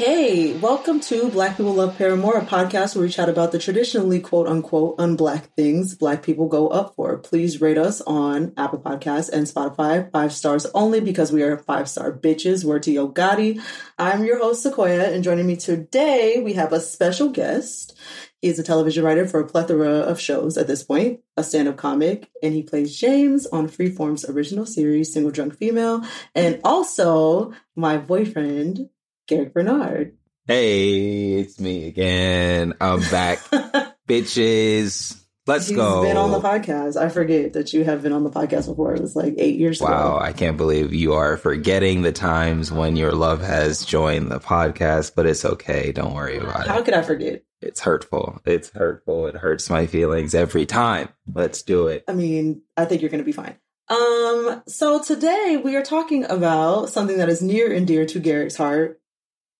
Okay, welcome to Black People Love Paramore, a podcast where we chat about the traditionally quote unquote unblack things black people go up for. Please rate us on Apple Podcasts and Spotify, five stars only because we are five star bitches. Word to Yo Gotti. I'm your host, Sequoia, and joining me today, we have a special guest. He's a television writer for a plethora of shows at this point, a stand up comic, and he plays James on Freeform's original series, Single Drunk Female, and also my boyfriend, Garrick Bernard. Hey, it's me again. I'm back. Bitches. Let's He's go. been on the podcast. I forget that you have been on the podcast before. It was like eight years Wow, ago. I can't believe you are forgetting the times when your love has joined the podcast, but it's okay. Don't worry about How it. How could I forget? It's hurtful. It's hurtful. It hurts my feelings every time. Let's do it. I mean, I think you're going to be fine. Um, so today we are talking about something that is near and dear to Garrick's heart,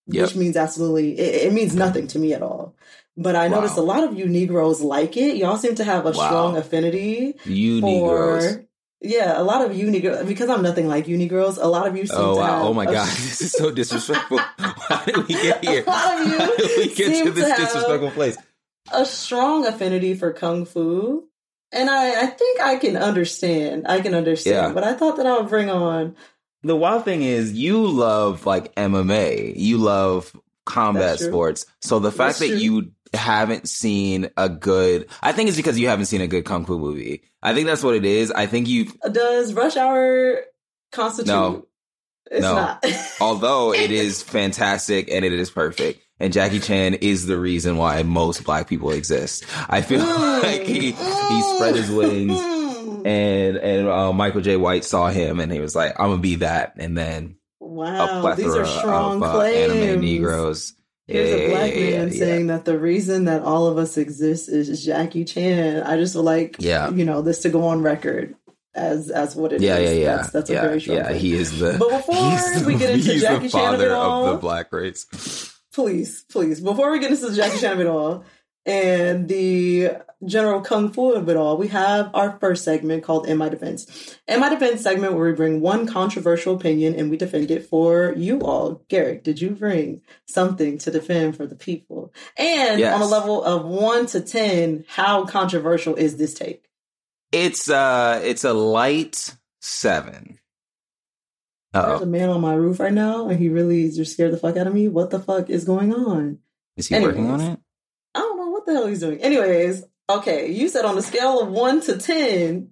Yep. which means absolutely, it, it means nothing to me at all. But I noticed a lot of you Negroes like it. Y'all seem to have a Wow. strong affinity You for. Negroes. Yeah, a lot of you Negroes, because I'm nothing like you Negroes, a lot of you seem Oh to wow! have Oh my a- god! This is so disrespectful. How did we get here? A lot of you How did we get seem to this to have- disrespectful place? a strong affinity for kung fu. And I, I think I can understand. I can understand. Yeah. But I thought that I would bring on The wild thing is, you love like MMA. You love combat sports. So the fact that you haven't seen a good, I think it's because you haven't seen a good kung fu movie. I think that's what it is. I think you, Does Rush Hour constitute? No. It's No. not. although it is fantastic and it is perfect, and Jackie Chan is the reason why most black people exist. I feel like he he spread his wings. And and uh, Michael Jai White saw him, and he was like, "I'm gonna be that." And then wow, a plethora these are strong of uh, anime Negroes. Here's a black yeah, man yeah. saying that the reason that all of us exist is Jackie Chan. I just would like, Yeah. you know, this to go on record as as what it is. Yeah, yeah, yeah. That's, that's a very strong. yeah. claim. He is the. But before we get into he's Jackie the Chan father all- of the black race. please, please, before we get into Jackie Chan of it all and the general kung fu of it all, we have our first segment called In My Defense. In My Defense segment where we bring one controversial opinion and we defend it for you all. Garrick, did you bring something to defend for the people? And Yes. on a level of one to ten, how controversial is this take? It's uh, it's a light seven. There's a man on my roof right now, and he really just scared the fuck out of me. What the fuck is going on? is he working on it? I don't know what the hell he's doing. Anyways, okay, you said on a scale of one to ten,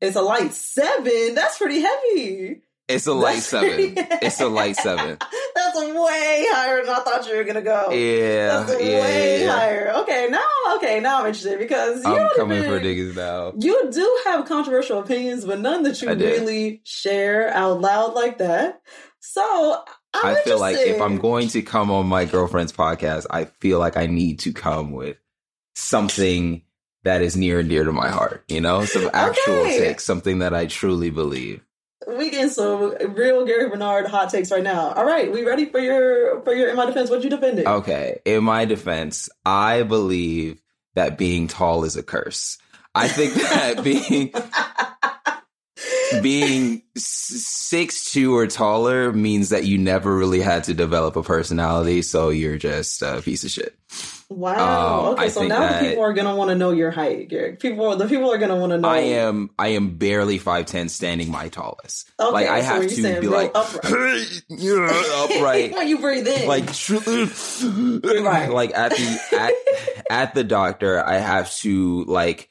it's a light seven. That's pretty heavy. It's a light That's seven. It's a light seven. That's way higher than I thought you were gonna go. Yeah, That's yeah, way yeah, higher. Okay, now okay, now I'm interested because you I'm coming even- for niggas now. You do have controversial opinions, but none that you really share out loud like that. So I'm I feel like if I'm going to come on my girlfriend's podcast, I feel like I need to come with something that is near and dear to my heart. You know, some actual Okay. takes, something that I truly believe. We getting some real Gary Bernard hot takes right now. All right, we ready for your for your in my defense? What you defending? Okay, in my defense, I believe that being tall is a curse. I think that being being six two or taller means that you never really had to develop a personality, so you're just a piece of shit. Wow. um, okay, I so now people are gonna want to know your height, Garrick. People, the people are gonna want to know. I am I am barely five ten, standing my tallest. Okay, like I so have to be like upright. you know, upright. when you breathe in, like Right. like at the at, at the doctor i have to like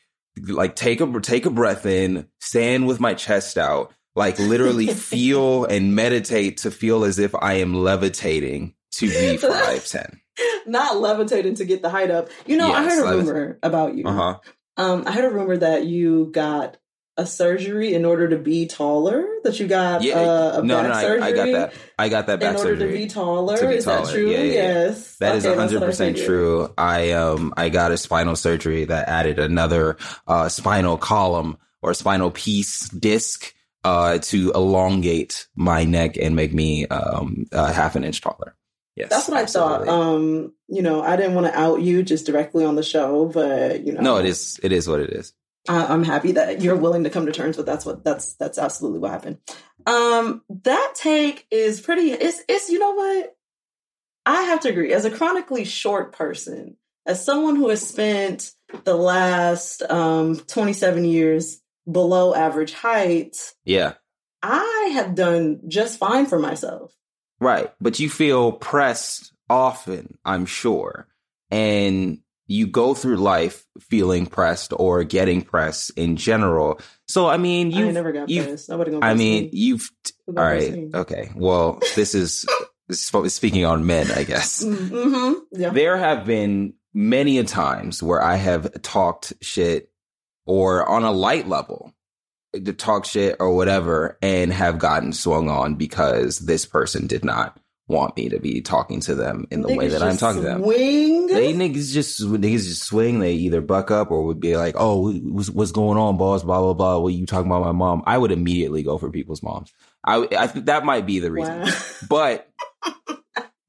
like take a take a breath in stand with my chest out like literally feel and meditate to feel as if i am levitating to be 510 not levitating to get the height up. You know, I heard a rumor about you. uh-huh Um, I heard a rumor that you got a surgery in order to be taller. That you got yeah uh, a no back no I, surgery. I got that i got that back in order to be taller. to be is that true? Yeah, yeah, yes. That is Okay, that's hundred percent true. I um I got a spinal surgery that added another uh spinal column or spinal piece disc uh to elongate my neck and make me um uh, half an inch taller. Yes, That's what I absolutely. thought. Um, you know, I didn't want to out you just directly on the show, but you know, no, it is it is what it is. I, I'm happy that you're willing to come to terms with that's what that's that's absolutely what happened. Um, that take is pretty. It's it's you know what I have to agree. As a chronically short person, as someone who has spent the last um, 27 years below average height, Yeah. I have done just fine for myself. Right. But you feel pressed often, I'm sure. And you go through life feeling pressed or getting pressed in general. So I mean you ain't never got you pressed. Nobody gonna I mean me. you've Who all gonna press right. me? Okay. Well, this is speaking on men, I guess. Mm-hmm. Yeah. There have been many a times where I have talked shit or on a light level to talk shit or whatever and have gotten swung on because this person did not want me to be talking to them in the way Niggas that I'm talking to them. Swing. They niggas just niggas just swing. They either buck up or would be like, "Oh, what's, what's going on, boss?" Blah blah blah. What you talking about my mom? I would immediately go for people's moms. I I think that might be the reason. Wow. But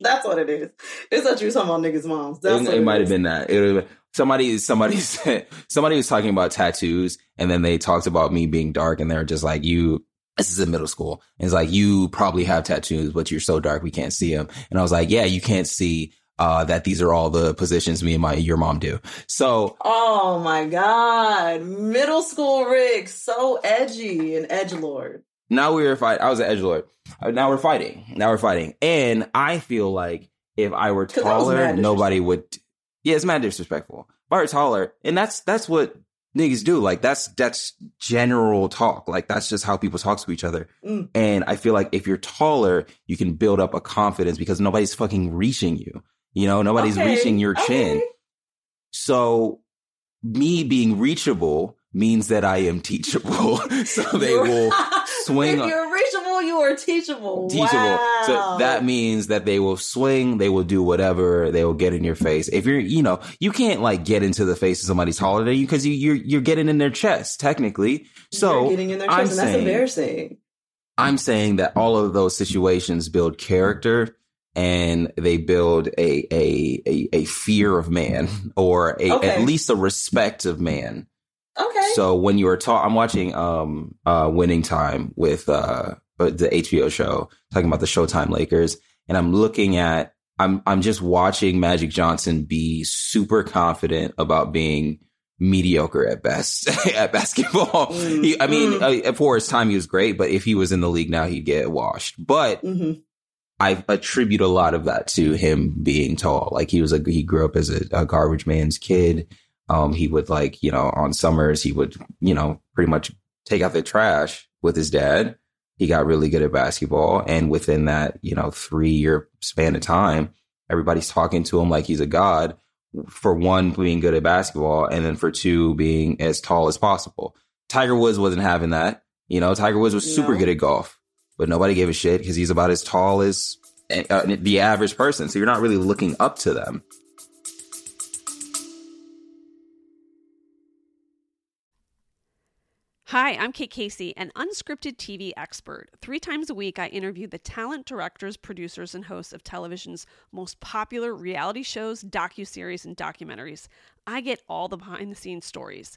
That's what it is. It's not you talking about niggas' moms. That's it, it might have been that. It somebody somebody said somebody was talking about tattoos, and then they talked about me being dark, and they're just like, "You." This is in middle school. And it's like you probably have tattoos, but you're so dark we can't see them. And I was like, "Yeah, you can't see." Uh, that these are all the positions me and my your mom do. So Oh my god. Middle school Rick, so edgy and edge lord. now we were fighting. I was an edge lord. Uh, Now we're fighting. Now we're fighting. And I feel like if I were taller, mad nobody would. Yeah, it's mad disrespectful. Were taller, and that's that's what niggas do. Like that's that's general talk. Like that's just how people talk to each other. Mm. And I feel like if you're taller, you can build up a confidence because nobody's fucking reaching you. You know, nobody's Okay, reaching your chin. okay. So me being reachable means that I am teachable. so they will swing you are teachable. teachable. Wow. So that means that they will swing, they will do whatever, they will get in your face. If you're, you know, you can't like get into the face of somebody taller than you because you, you're you're getting in their chest technically. So You're getting in their I'm chest, and that's saying- embarrassing. I'm saying that all of those situations build character and they build a a a, a fear of man or a, Okay. at least a respect of man. Okay. So when you are taught, I'm watching um uh Winning Time with uh the HBO show talking about the Showtime Lakers, and I'm looking at I'm I'm just watching Magic Johnson be super confident about being mediocre at best at basketball. Mm, He, I mean, mm. uh, for his time, he was great, but if he was in the league now, he'd get washed. But hmm I attribute a lot of that to him being tall. Like he was a he grew up as a, a garbage man's kid. Um, he would like you know on summers he would you know pretty much take out the trash with his dad. He got really good at basketball, and within that you know three year span of time, everybody's talking to him like he's a god. For one, being good at basketball, and then for two, being as tall as possible. Tiger Woods wasn't having that. You know, Tiger Woods was super No. good at golf but nobody gave a shit because he's about as tall as uh, the average person. So you're not really looking up to them. Hi, I'm Kate Casey, an unscripted TV expert. Three times a week, I interview the talent, directors, producers, and hosts of television's most popular reality shows, docuseries, and documentaries. I get all the behind the scenes stories.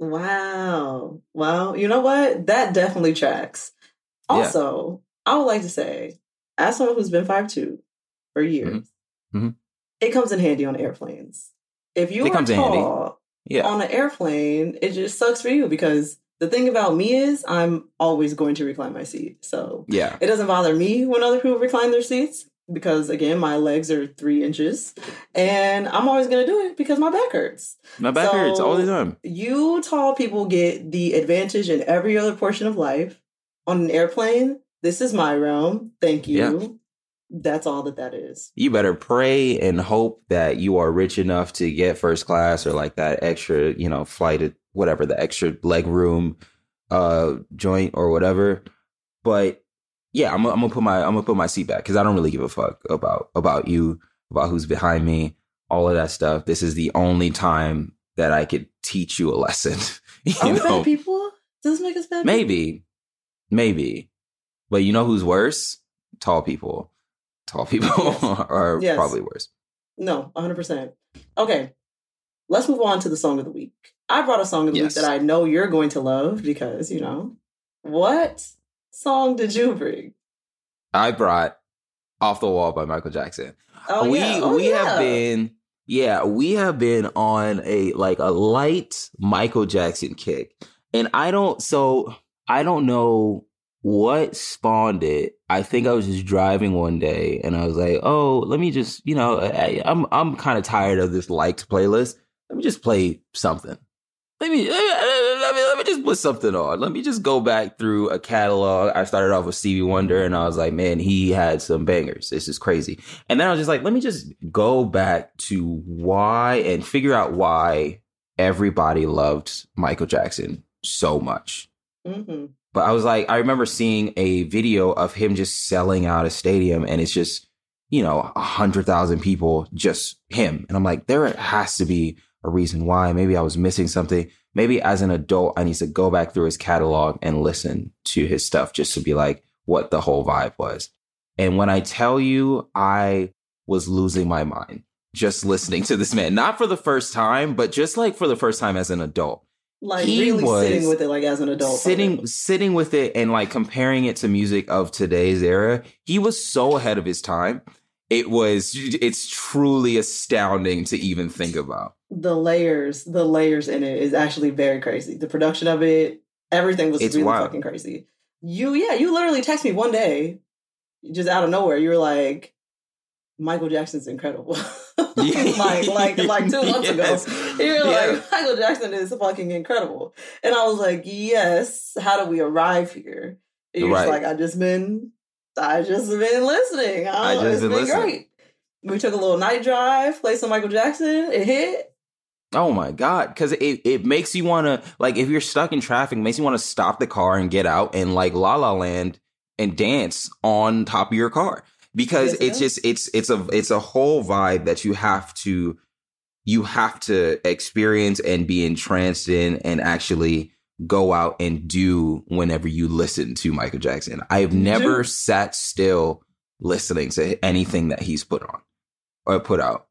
Wow. Well, you know what? That definitely tracks. Yeah. Also, I would like to say, as someone who's been 5'2 for years, Mhm. it comes in handy on airplanes. If you It are comes in handy. tall Yeah. on an airplane, it just sucks for you because the thing about me is I'm always going to recline my seat. So Yeah. it doesn't bother me when other people recline their seats because, again, my legs are three inches and I'm always going to do it because my back hurts. My back So- hurts all the time. You tall people get the advantage in every other portion of life. On an airplane, this is my realm. Thank you. Yeah. That's all that that is. You better pray and hope that you are rich enough to get first class or like that extra, you know, flight, whatever, the extra leg room uh joint or whatever. But yeah, I'm, I'm gonna put my I'm gonna put my seat back because I don't really give a fuck about about you about who's behind me, all of that stuff. This is the only time that I could teach you a lesson. you Are we know? bad people? Does this make us bad? people? Maybe, maybe, but you know who's worse? Tall people. Tall people Yes. are Yes. probably worse. No, 100%. Okay, let's move on to the song of the week. I brought a song of the Yes. week that I know you're going to love because, you know, what song did you bring? I brought "Off the Wall" by Michael Jackson. Oh, we yeah. Oh, we yeah. have been yeah we have been on a like a light michael jackson kick and i don't so i don't know what spawned it i think i was just driving one day and i was like oh let me just you know I, i'm i'm kind of tired of this liked playlist let me just play something let me, just put something on. Let me just go back through a catalog. I started off with Stevie Wonder, and I was like, man, he had some bangers. This is crazy. And then I was just like, let me just go back to why and figure out why everybody loved Michael Jackson so much. hmm But I was like, I remember seeing a video of him just selling out a stadium, and it's just, you know, a hundred thousand people, just him. And I'm like, there has to be a reason why. Maybe I was missing something. Maybe as an adult, I need to go back through his catalog and listen to his stuff just to be like what the whole vibe was. And when I tell you, I was losing my mind just listening to this man, not for the first time, but just like for the first time as an adult Like He really was sitting with it, like as an adult. sitting sitting with it and like comparing it to music of today's era he was so ahead of his time it was it's truly astounding to even think about the layers, the layers in it is actually very crazy. The production of it, everything was It's really wild. fucking crazy. You, yeah, you literally text me one day, just out of nowhere. You were like, "Michael Jackson's incredible." like, like, like two months Yes. ago, you were Yeah. like, "Michael Jackson is fucking incredible," and I was like, "Yes." How do we arrive here? And you're Right. just like, "I just been, I just been listening. I, I just it's been been listening. great." We took a little night drive, played some Michael Jackson. It hit. Oh my god because it, it makes you want to like if you're stuck in traffic makes you want to stop the car and get out and like la la land and dance on top of your car because Yes, it's does. just it's it's a it's a whole vibe that you have to you have to experience and be entranced in and actually go out and do whenever you listen to Michael Jackson. I've never sat still listening to anything that he's put on or put out.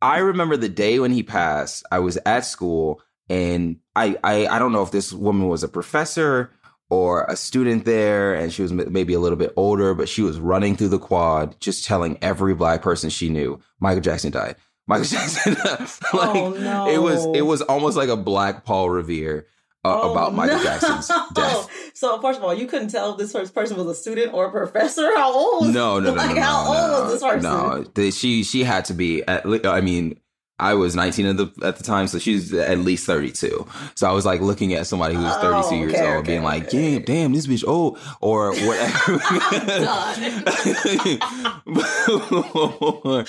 I remember the day when he passed, I was at school and I I, I don't know if this woman was a professor or a student there and she was maybe a little bit older, but she was running through the quad just telling every black person she knew Michael Jackson died. Michael Jackson like oh no! it was it was almost like a black Paul Revere uh, Oh, about Michael no. Jackson's death. So first of all, you couldn't tell if this first person was a student or a professor. How old? No, no, no, like, no, how no, old no, was this person? No, The- she she had to be. At, I mean, I was 19 at the at the time, so she's at least 32. So I was like looking at somebody who was 32 Oh, years okay, old, okay, being like, okay. "Damn, damn, this bitch old," or whatever.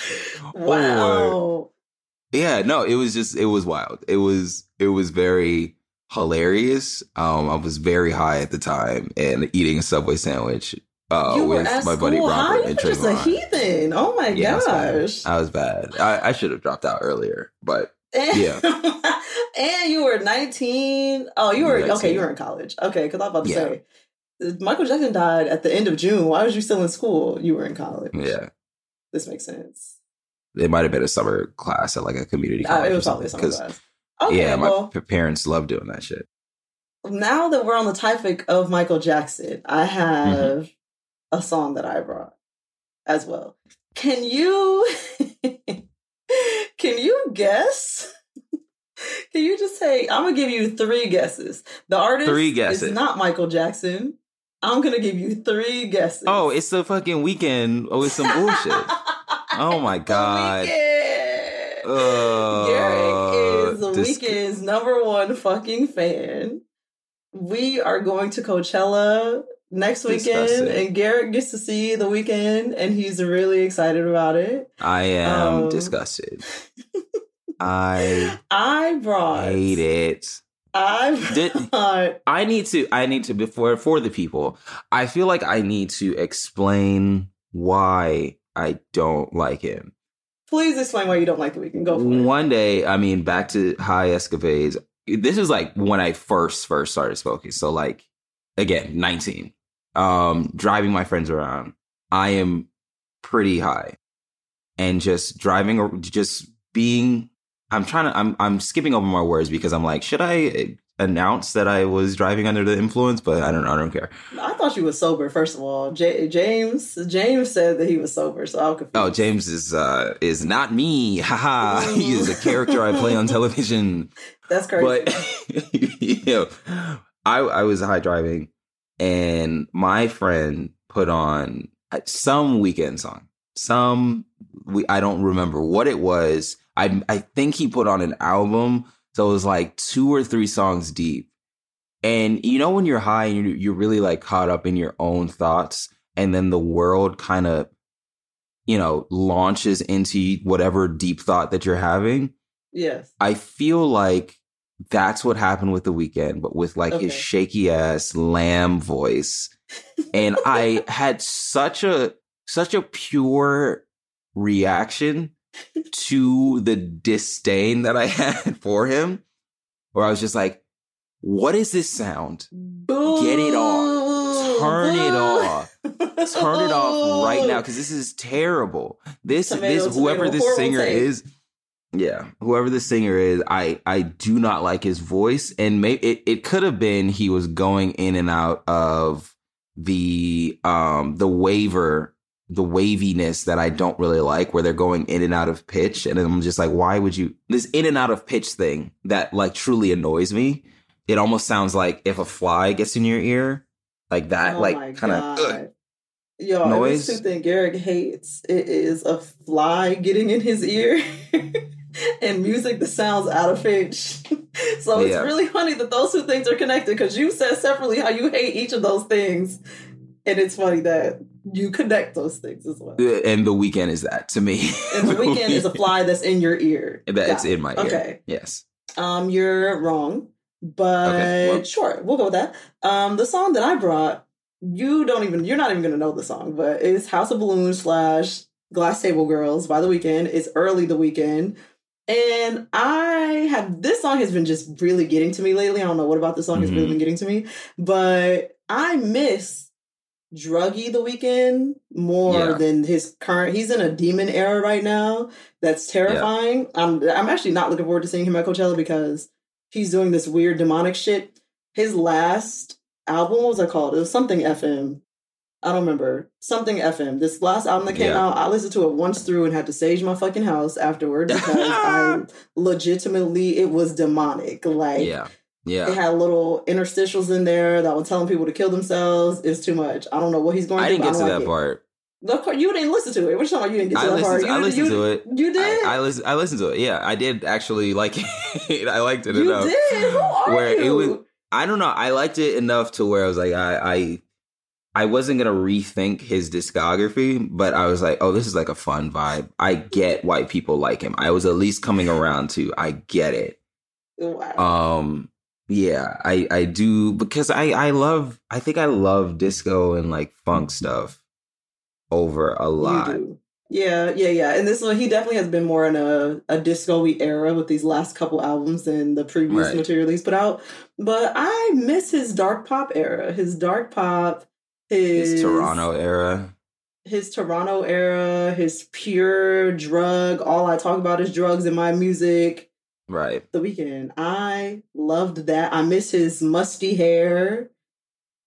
Wow. yeah no it was just it was wild it was it was very hilarious um i was very high at the time and eating a subway sandwich uh you were with at my buddy school. How robert you and were just a heathen. Oh my Yeah, I was bad. gosh. i was bad i, I should have dropped out earlier but And, yeah. and you were 19. Oh, you were okay. You were in college. Okay, because I was about to Yeah. say Michael Jackson died at the end of June. Why was you still in school? You were in college. yeah This makes sense. it might have been a summer class at like a community Uh, college it was probably a summer class. Okay, yeah my well, parents love doing that shit now that we're on the topic of Michael Jackson, I have Mm-hmm. a song that I brought as well. Can you can you guess? Can you just say I'm gonna give you three guesses? The artist Three guesses. is not Michael Jackson. I'm gonna give you three guesses. oh it's the fucking Weeknd oh it's some bullshit Oh my The God. Weeknd. Garrick is the Weeknd's number one fucking fan. We are going to Coachella next weekend, and Garrick gets to see the Weeknd, and he's really excited about it. i am Um, disgusted i I brought. hate it I Did-. I need to I need to before for the people. I feel like I need to explain why I don't like him. Please explain why you don't like the Weeknd. Go for it. One day, I mean, back to high escapades. This is like when I first first started smoking. So like again, 19. Um, driving my friends around. I am pretty high. And just driving or just being I'm trying to I'm I'm skipping over my words because I'm like, should I announce that I was driving under the influence? But I don't I don't care. I thought you were sober. First of all, J- James James said that he was sober, so I'm confused. Oh, James is uh is not me. Haha. he is a character I play on television. That's crazy. But you know, I I was high driving and my friend put on some Weeknd song. Some we I don't remember what it was. I I think he put on an album, so it was like two or three songs deep. And you know when you're high and you're, you're really like caught up in your own thoughts, and then the world kind of, you know, launches into whatever deep thought that you're having. yes. I feel like that's what happened with the Weeknd, but with like his shaky ass lamb voice. And I had such a such a pure reaction to the disdain that I had for him, where I was just like, what is this sound? Get it off. Turn it off. Turn it off right now because this is terrible. This Tomato, this whoever tomato, this singer is, yeah, whoever the singer is, I I do not like his voice, and maybe it it could have been he was going in and out of the um the waiver the waviness that I don't really like where they're going in and out of pitch and I'm just like why would you this in and out of pitch thing that like truly annoys me it almost sounds like if a fly gets in your ear like that Oh like kind of. Yo, noise. this two thing Garrick hates it is a fly getting in his ear and music that sounds out of pitch. so it's Yeah. really funny that those two things are connected because you said separately how you hate each of those things. And it's funny that you connect those things as well. and the Weeknd is that to me And the Weeknd is a fly that's in your ear. that's it. in my ear Okay. yes Um, you're wrong, but Okay, well- sure, we'll go with that. Um, the song that I brought, you don't even, you're not even gonna know the song, but it's House of Balloons slash Glass Table Girls by the Weeknd. It's early the Weeknd. And I have this song has been just really getting to me lately. I don't know what about this song has really Mhm. been getting to me, but I miss Druggy the Weeknd more Yeah. than his current. He's in a demon era right now. That's terrifying. I'm I'm actually not looking forward to seeing him at Coachella because he's doing this weird demonic shit. His last album, what was it called? It was something FM. I don't remember. Something FM. This last album that came Yeah. out, I listened to it once through and had to sage my fucking house afterward because I legitimately it was demonic. Like yeah it yeah had little interstitials in there that were telling people to kill themselves. It's too much. I don't know what he's going I through. didn't get to that part It. Course, you didn't listen to it. What you talking about? You didn't get to I that part. listened, You, I listened you, to it. You did. I, I listened. I listened to it. Yeah, I did actually like it. I liked it enough. you enough. did. Who are Where it you? was- I don't know. I liked it enough to where I was like, I, I, I wasn't gonna rethink his discography, but I was like, oh, this is like a fun vibe. I get why people like him. I was at least coming around to. I get it. wow. Um, yeah, I, I do because I, I love. I think I love disco and like funk stuff over a lot. Yeah, yeah, yeah. And this one, he definitely has been more in a, a disco-y era with these last couple albums than the previous Right. material he's put out. But I miss his dark pop era. His dark pop, his, His Toronto era. his Toronto era, his pure drug. All I talk about is drugs in my music. Right. The Weeknd. I loved that. I miss his musty hair.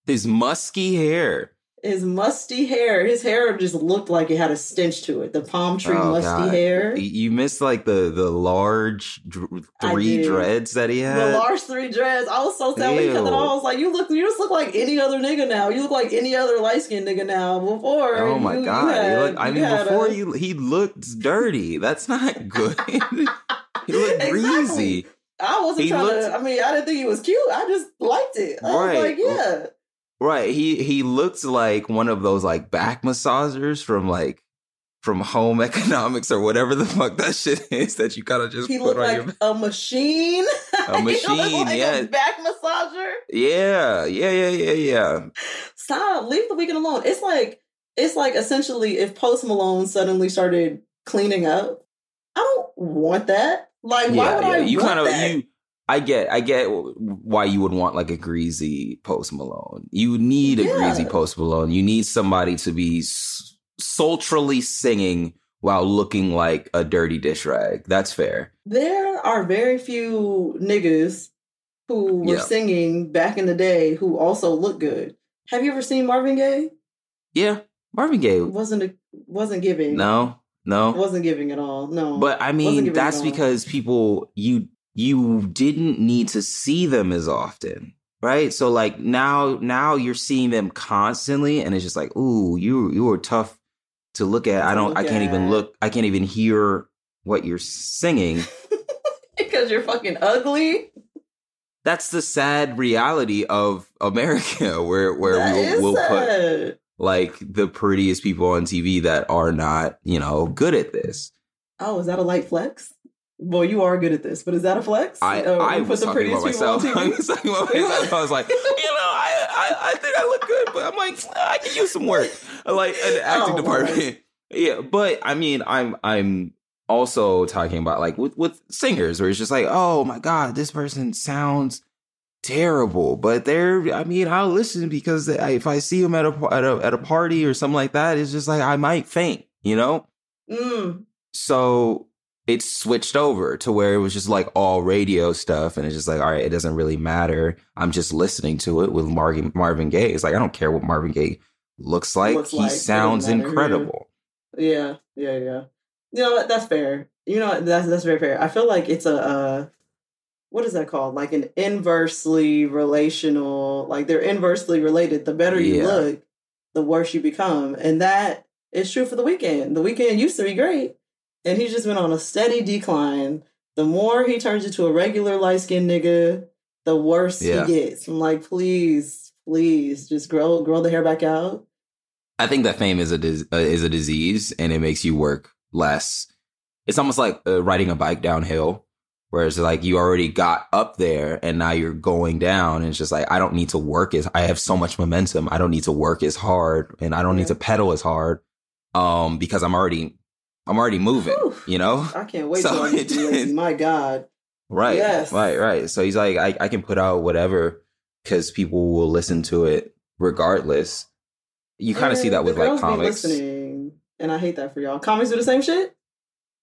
His musky hair. His musty hair. His hair just looked like it had a stench to it. The palm tree Oh, musty God. hair. You missed like the the large dr- three dreads that he had. The large three dreads. I was so sad when he cut it off. I was like, you look, you just look like any other nigga now. You look like any other light skinned nigga now. Before, oh my you- you god! had- he looked, I you mean, before a- he he looked dirty. That's not good. he looked Exactly. greasy. I wasn't he trying looked- to. I mean, I didn't think he was cute. I just liked it. I Right. was like, yeah. Right. He he looked like one of those like back massagers from like from home economics or whatever the fuck that shit is that you kind of just He put on like your a machine. A machine, like yeah. A back massager. yeah yeah yeah yeah yeah. Stop. Leave the Weeknd alone. It's like it's like essentially if Post Malone suddenly started cleaning up I don't want that. Like, why yeah, would yeah. I you kind of you. I get, I get why you would want like a greasy Post Malone. You need a Yeah. greasy Post Malone. You need somebody to be s- sultrily singing while looking like a dirty dish rag. That's fair. There are very few niggas who were Yeah. singing back in the day who also look good. Have you ever seen Marvin Gaye? Yeah, Marvin Gaye. wasn't a, wasn't giving. No, no. it wasn't giving at all. No, But I mean, that's because people you you didn't need to see them as often, right? So like now now you're seeing them constantly, and it's just like, ooh, you you were tough to look at. I don't. I can't even look. I can't even hear what you're singing. because you're fucking ugly. That's the sad reality of America, where where That we'll, we'll put. Like the prettiest people on TV that are not, you know, good at this. Oh, is that a light flex? Well, you are good at this, but is that a flex? I, Uh, I you was talking about myself. I was talking about myself. I was like, you know, I, I, I think I look good, but I'm like, I can use some work, like an acting Oh, department. Yeah, but I mean, I'm, I'm also talking about like with with singers, where it's just like, oh my god, this person sounds terrible, but they're. I mean, I'll listen because if I see them at a at a at a party or something like that, it's just like I might faint, you know. Mm, So it switched over to where it was just like all radio stuff, and it's just like, all right, it doesn't really matter. I'm just listening to it with Marvin Marvin Gaye. It's like I don't care what Marvin Gaye looks like. Looks he like. Sounds incredible. yeah, yeah, yeah. You know? That's fair. You know that's that's very fair. I feel like it's a uh, what is that called? Like an inversely relational. Like they're inversely related. The better you Yeah. look, the worse you become, and that is true for the Weeknd. The Weeknd used to be great, and he's just been on a steady decline. The more he turns into a regular light skinned nigga, the worse Yeah. he gets. I'm like, please, please, just grow grow the hair back out. I think that fame is a dis- uh, is a disease, and it makes you work less. It's almost like uh, riding a bike downhill, whereas like you already got up there, and now you're going down. And it's just like I don't need to work as I have so much momentum. I don't need to work as hard, and I don't Yeah. need to pedal as hard, um, because I'm already I'm already moving. Whew. You know, I can't wait So till I get to it be My God. right? Yes. right, right. So he's like, I, I can put out whatever because people will listen to it regardless. You kind of see that with like comics. listening, and I hate that for y'all. Comics do the same shit.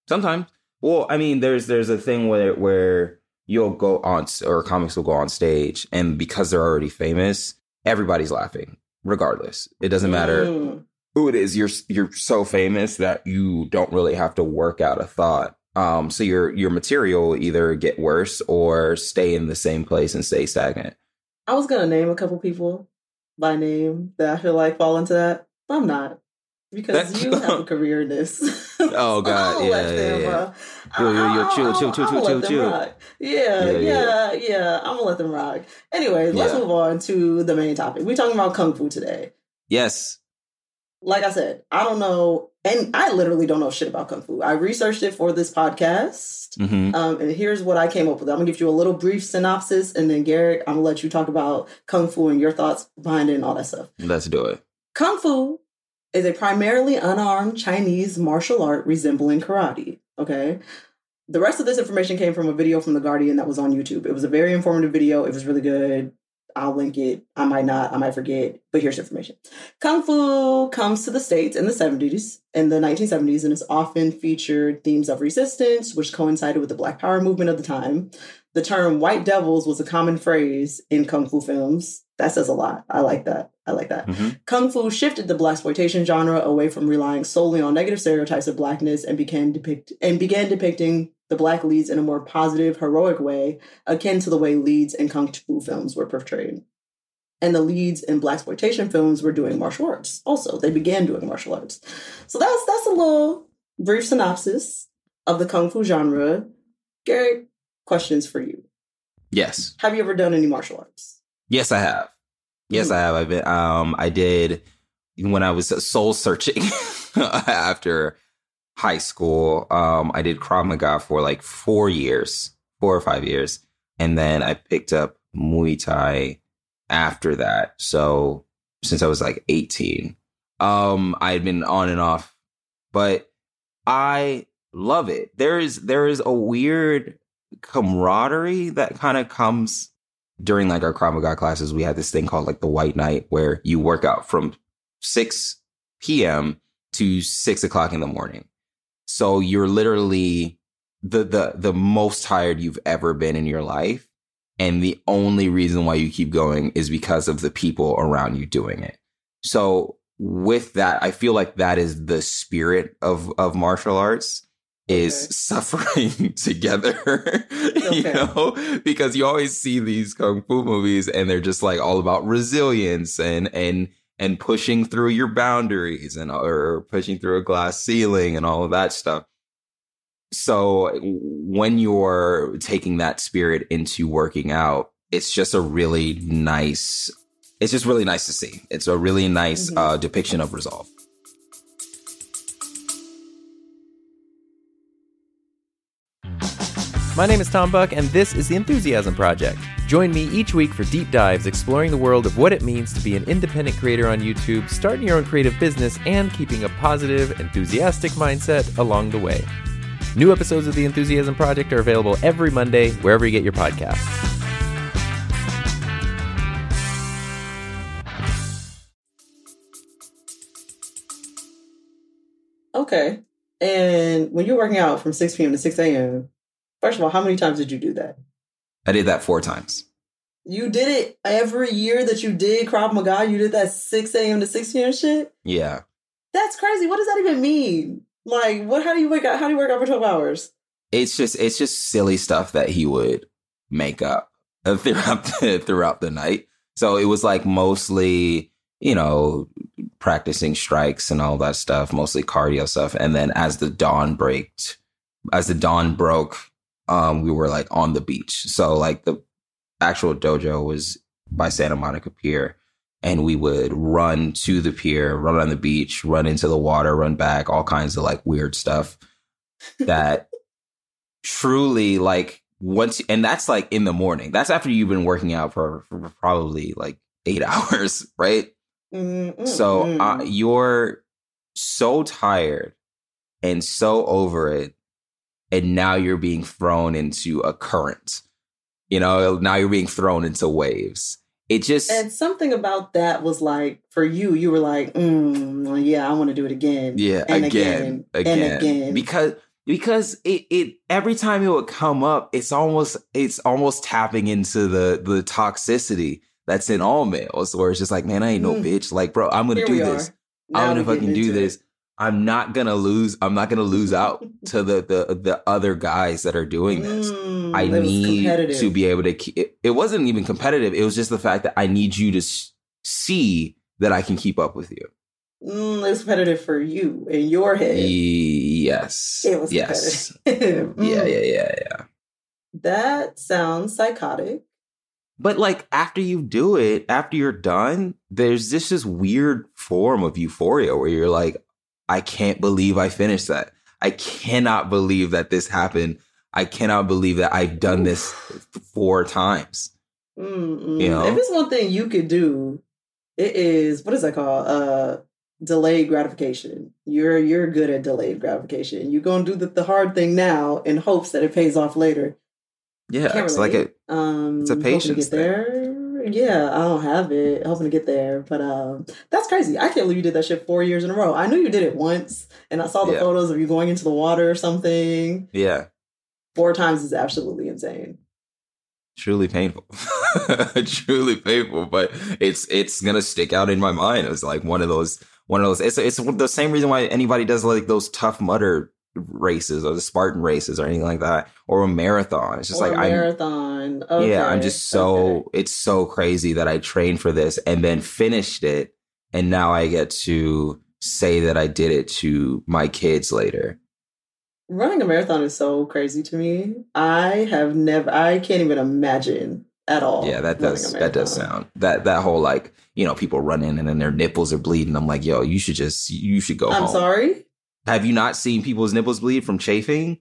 Sometimes. Well, I mean, there's there's a thing where where you'll go on or comics will go on stage, and because they're already famous, everybody's laughing, regardless. It doesn't matter Mm. who it is. You're you're so famous that you don't really have to work out a thought. Um, so your your material will either get worse or stay in the same place and stay stagnant. I was gonna name a couple people by name that I feel like fall into that, but I'm not because That- you have a career in this. Oh, God. Yeah, yeah, yeah. Yo, yo, yo, I'll- chill, I'll- chill, chill, I'll chill, chill, chill. rock. Yeah, Yeah, yeah, yeah. yeah, I'm gonna let them rock. Anyways, let's Yeah. move on to the main topic. We're talking about kung fu today. Yes. like I said, I don't know, and I literally don't know shit about kung fu. I researched it for this podcast, hmm um, and here's what I came up with. I'm gonna give you a little brief synopsis, and then Garrick, I'm gonna let you talk about kung fu and your thoughts behind it and all that stuff. Let's do it. Kung fu is a primarily unarmed Chinese martial art resembling karate. Okay. The rest of this information came from a video from The Guardian that was on YouTube. It was a very informative video. It was really good. I'll link it. I might not, I might forget, but here's information. Kung Fu comes to the States in the 70s, in the 1970s, and it's often featured themes of resistance, which coincided with the Black Power movement of the time. The term white devils was a common phrase in Kung Fu films. That says a lot. I like that. I like that. Mhm. Kung Fu shifted the blaxploitation genre away from relying solely on negative stereotypes of blackness and began depict and began depicting the black leads in a more positive, heroic way, akin to the way leads in Kung Fu films were portrayed. And the leads in blaxploitation films were doing martial arts. Also, they began doing martial arts. So that's that's a little brief synopsis of the Kung Fu genre. Gary, questions for you. Yes. Have you ever done any martial arts? Yes, I have. Yes. I have. I've been, um, I did when I was soul searching after high school. Um, I did Krav Maga for like four years, four or five years, and then I picked up Muay Thai after that. So since I was like eighteen, um, I had been on and off, but I love it. There is there is a weird camaraderie that kind of comes during like our Krav Maga classes. We had this thing called like the White Night, where you work out from six p.m. to six o'clock in the morning. So you're literally the the the most tired you've ever been in your life, and the only reason why you keep going is because of the people around you doing it. So with that, I feel like that is the spirit of of martial arts is okay. suffering together, okay. you know, because you always see these kung fu movies and they're just like all about resilience and and and pushing through your boundaries and or pushing through a glass ceiling and all of that stuff. So when you're taking that spirit into working out, it's just a really nice it's just really nice to see. It's a really nice mm-hmm. uh, depiction of resolve. My name is Tom Buck, and this is the Enthusiasm Project. Join me each week for deep dives exploring the world of what it means to be an independent creator on YouTube, starting your own creative business, and keeping a positive, enthusiastic mindset along the way. New episodes of the Enthusiasm Project are available every Monday, wherever you get your podcasts. Okay. And when you're working out from 6 p.m. to 6 a.m., First of all, how many times did you do that? I did that four times. You did it every year that you did Krav Maga. You did that six a.m. to six p.m. shit. Yeah, that's crazy. What does that even mean? Like, what? How do you wake up? How do you work out for twelve hours? It's just it's just silly stuff that he would make up throughout the, throughout the night. So it was like mostly you know practicing strikes and all that stuff, mostly cardio stuff. And then as the dawn braked, as the dawn broke, um, we were like on the beach. So like the actual dojo was by Santa Monica Pier. And we would run to the pier, run on the beach, run into the water, run back, all kinds of like weird stuff that truly like once, and that's like in the morning. That's after you've been working out for, for probably like eight hours, right? Mm-hmm. So uh, you're so tired and so over it and now you're being thrown into a current. You know, now you're being thrown into waves. It just and something about that was like for you, you were like, mm, yeah, I want to do it again. Yeah, and again, again, again, and again. Because because it, it every time it would come up, it's almost it's almost tapping into the the toxicity that's in all males, where it's just like, man, I ain't no mm. bitch. Like, bro, I'm gonna Here do this. I'm gonna fucking do this. It. I'm not gonna lose. I'm not gonna lose out to the the the other guys that are doing this. Mm, I need to be able to. Keep, it, it, wasn't even competitive. It was just the fact that I need you to see that I can keep up with you. Mm, it's competitive for you in your head. Yes. It was yes. mm. Yeah, yeah, yeah, yeah. That sounds psychotic. But like after you do it, after you're done, there's this this weird form of euphoria where you're like, I can't believe I finished that. I cannot believe that this happened. I cannot believe that I've done this four times. Mm-mm. You know, if it's one thing you could do, it is what is that called? Uh, delayed gratification. You're you're good at delayed gratification. You're gonna do the, the hard thing now in hopes that it pays off later. Yeah, it's like a um, it's a patience get there yeah, I don't have it. Hoping to get there, but um, that's crazy. I can't believe you did that shit four years in a row. I knew you did it once, and I saw the yeah. photos of you going into the water or something. Yeah, four times is absolutely insane. Truly painful, truly painful, but it's it's gonna stick out in my mind. It's like one of those one of those. It's it's the same reason why anybody does like those Tough Mudder races or the Spartan races or anything like that or a marathon. It's just or like marathon. Okay. Yeah, I'm just so okay. it's so crazy that I trained for this and then finished it and now I get to say that I did it to my kids later. Running a marathon is so crazy to me. I have never I can't even imagine at all. Yeah, that does that does sound that that whole like you know people running and then their nipples are bleeding. I'm like, yo, you should just you should go. I'm home. sorry. Have you not seen people's nipples bleed from chafing?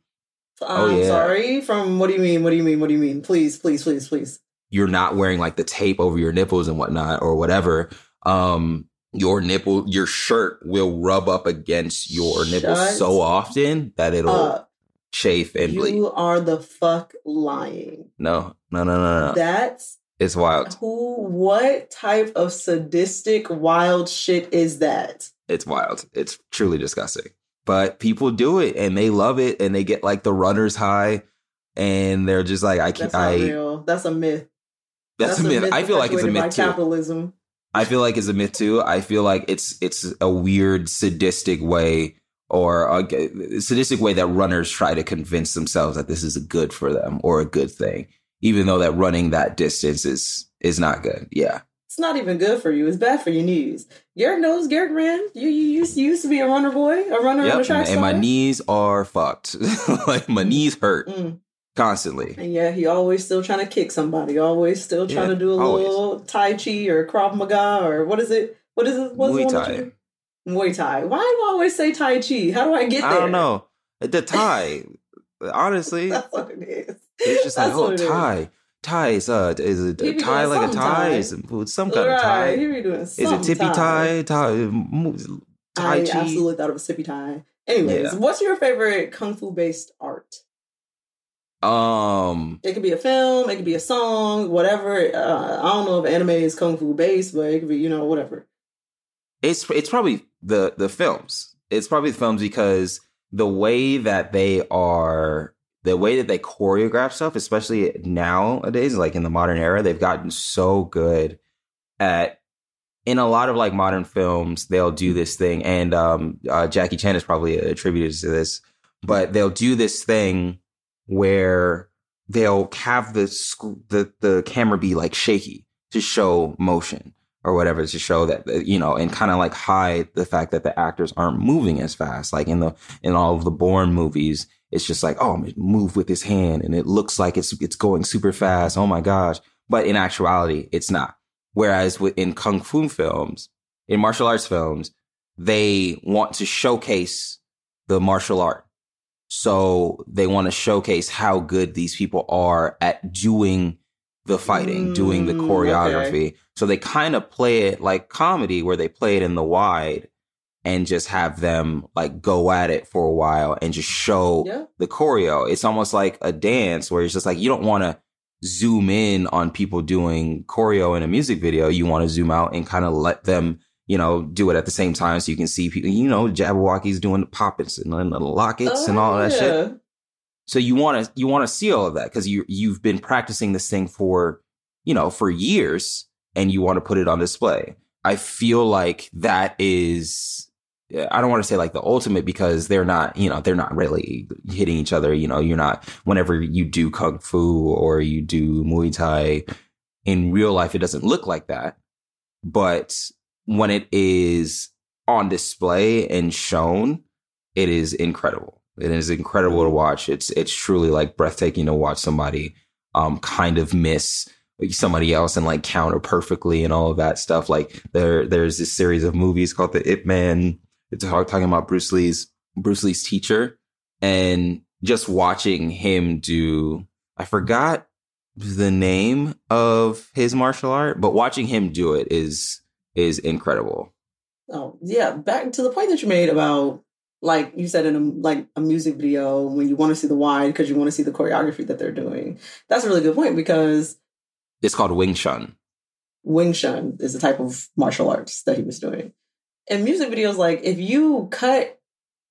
I'm oh, yeah. sorry. From what do you mean? What do you mean? What do you mean? Please, please, please, please. You're not wearing like the tape over your nipples and whatnot or whatever. Um, your nipple, your shirt will rub up against your nipple Shut so often that it'll Uh, chafe and bleed. you are the fuck lying. No, no, no, no, no. That's it's wild. who. What type of sadistic, wild shit is that? It's wild. It's truly disgusting. But people do it and they love it and they get like the runner's high and they're just like, I can't, That's I, real. That's a myth. that's, a myth. I feel like it's a myth too. capitalism. I feel like it's a myth too. I feel like it's it's a weird sadistic way or a sadistic way that runners try to convince themselves that this is good for them or a good thing, even though that running that distance is is not good. Yeah, It's not even good for you. It's bad for your knees. Garrick knows. Garrick ran. You, you used you used to be a runner boy, a runner on yep. the track And my knees are fucked. like my knees hurt Mm. constantly. And yeah, he always still trying to kick somebody. Always still trying Yeah, to do a always. little Tai Chi or Krav Maga or what is it? What is it? What's Muay Thai. Muay Thai. Why do I always say Tai Chi? How do I get there? I don't know the tie. Honestly, That's what it is. it's just like That's oh what tie. Tie is uh is it a tie like a tie? tie. Is it some kind right. of tie? He be doing Is it tippy tie? tie tai I chi? absolutely thought it was tippy tie. Anyways, Yeah. what's your favorite kung fu based art? Um, It could be a film, it could be a song, whatever. Uh, I don't know if anime is kung fu based, but it could be, you know, whatever. it's it's probably the the films. It's probably the films because the way that they are, the way that they choreograph stuff, especially nowadays, like in the modern era, they've gotten so good at. In a lot of like modern films, they'll do this thing, and um, uh, Jackie Chan is probably attributed to this, but they'll do this thing where they'll have the the the camera be like shaky to show motion or whatever to show that you know and kind of like hide the fact that the actors aren't moving as fast like in the in all of the Bourne movies it's just like oh move with his hand and it looks like it's it's going super fast. Oh my gosh. But in actuality it's not. Whereas in kung fu films in martial arts films they want to showcase the martial art. So they want to showcase how good these people are at doing the fighting, doing the Mm, choreography. So they kind of play it like comedy where they play it in the wide and just have them like go at it for a while and just show Yeah. the choreo. It's almost like a dance where it's just like you don't want to zoom in on people doing choreo in a music video. You want to zoom out and kind of let them, you know, do it at the same time so you can see people, you know, Jabbawockeez doing the poppets and the lockets and all oh, that shit. Oh. So you want to you want to see all of that because you you've been practicing this thing for you know for years and you want to put it on display. I feel like that is I don't want to say like the ultimate because they're not you know they're not really hitting each other. You know you're not whenever you do kung fu or you do Muay Thai in real life it doesn't look like that, but when it is on display and shown, it is incredible. It is incredible to watch. It's it's truly like breathtaking to watch somebody um kind of miss somebody else and like counter perfectly and all of that stuff. Like there there's this series of movies called The Ip Man. It's talk- talking about Bruce Lee's Bruce Lee's teacher and just watching him do I forgot the name of his martial art, but watching him do it is is incredible. Oh yeah, back to the point that you made about like you said in a like a music video when you want to see the wide because you want to see the choreography that they're doing. That's a really good point because It's called Wing Chun. Wing Chun is the type of martial arts that he was doing. In music videos, like if you cut,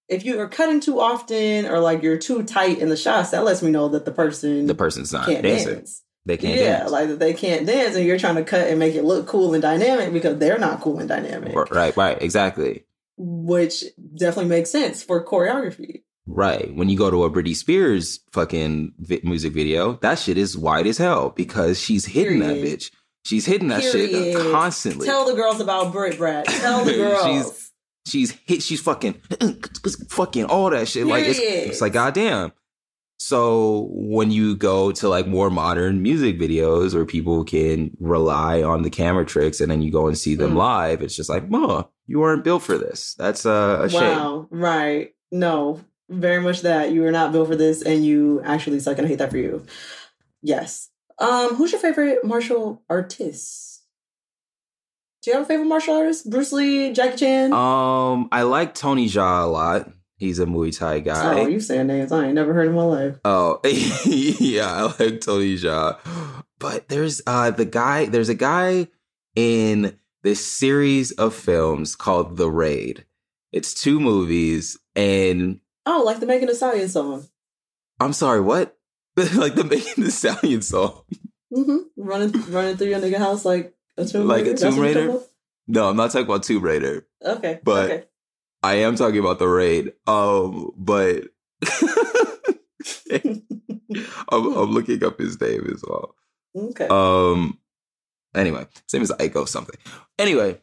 if you are cutting too often or like you're too tight in the shots, that lets me know that the person The person's not can't dancing. dance. They can't yeah, dance. like that they can't dance, and you're trying to cut and make it look cool and dynamic because they're not cool and dynamic, Right, right, exactly. which definitely makes sense for choreography. Right. When you go to a Britney Spears fucking vi- music video, that shit is wide as hell because she's hitting that bitch. She's hitting that Period. shit constantly. Tell the girls about Brit Brad. Tell the girls. She's- she's hit. She's fucking, fucking all that shit. Like it's, Period. it's like goddamn. So when you go to like more modern music videos where people can rely on the camera tricks and then you go and see them Mm. live, it's just like, oh, you weren't built for this. That's uh, a shame. wow, right? No, very much that you are not built for this, and you actually suck, and I hate that for you. Yes. Um, who's your favorite martial artist? Do you have a favorite martial artist? Bruce Lee, Jackie Chan? Um, I like Tony Jaa a lot. He's a Muay Thai guy. oh, you saying names I ain't never heard in my life. Oh, yeah, I like Tony Jaa. But there's uh the guy, there's a guy in this series of films called The Raid. It's two movies, and Oh, like the Megan Thee Stallion song. I'm sorry, what? like the Megan Thee Stallion song. Mm-hmm. Running, running through your nigga house like a Tomb Like a Raider? That's Tomb Raider? No, I'm not talking about Tomb Raider. Okay, But- okay. I am talking about The Raid. Um, but I'm, I'm looking up his name as well. okay. Um. Anyway, same as Iko something. Anyway,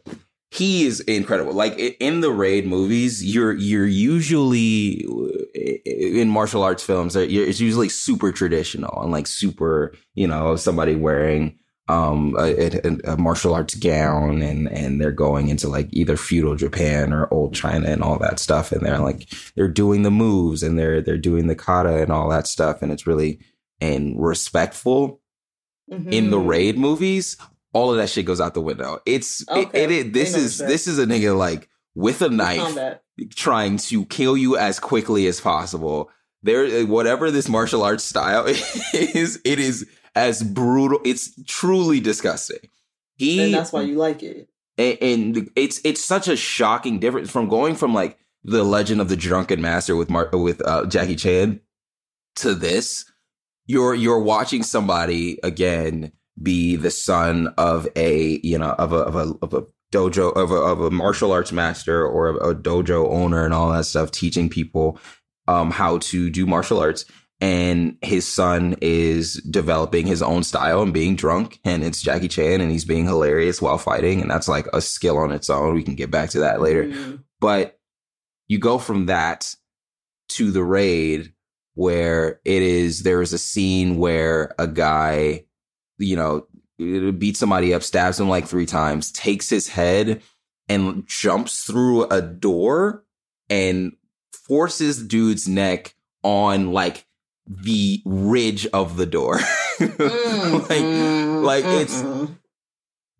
he is incredible. Like in the raid movies, you're you're usually in martial arts films. It's usually super traditional and like super, you know, somebody wearing um a, a, a martial arts gown and and they're going into like either feudal Japan or old China and all that stuff and they're like they're doing the moves and they're they're doing the kata and all that stuff and it's really and respectful in the raid movies, all of that shit goes out the window. It's Okay. it, it, this is this is a nigga like with a knife Combat. trying to kill you as quickly as possible. There, whatever this martial arts style is, it is as brutal. It's truly disgusting. He And that's why you like it. and, and it's it's such a shocking difference from going from like the Legend of the Drunken Master with Mar- with uh, Jackie Chan to this. You're you're watching somebody again be the son of a you know of a of a of a dojo of a, of a martial arts master or a, a dojo owner and all that stuff, teaching people um how to do martial arts. And his son is developing his own style and being drunk, and it's Jackie Chan, and he's being hilarious while fighting, and that's like a skill on its own. We can get back to that later Mhm. but you go from that to the raid where it is there is a scene where a guy you know it beats somebody up stabs him like three times takes his head and jumps through a door and forces dude's neck on like the ridge of the door like Mm, like, it's- mm-mm.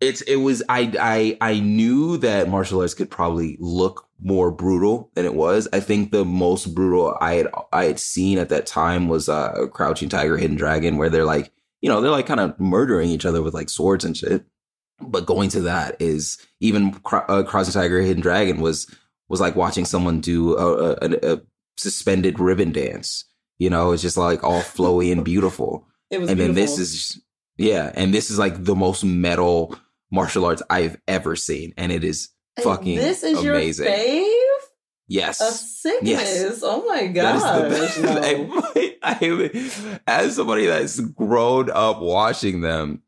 it's it was I I I knew that martial arts could probably look more brutal than it was. I think the most brutal I had I had seen at that time was uh Crouching Tiger, Hidden Dragon, where they're like you know they're like kind of murdering each other with like swords and shit. But going to that is even uh, Crouching Tiger, Hidden Dragon was was like watching someone do a, a, a suspended ribbon dance. You know, it's just like all flowy and beautiful It was and then this is yeah and this is like the most metal martial arts i've ever seen and it is And fucking This is amazing. your fave yes A sickness. Yes. Oh my god! that is the best. no. I, I, as somebody that's grown up watching them,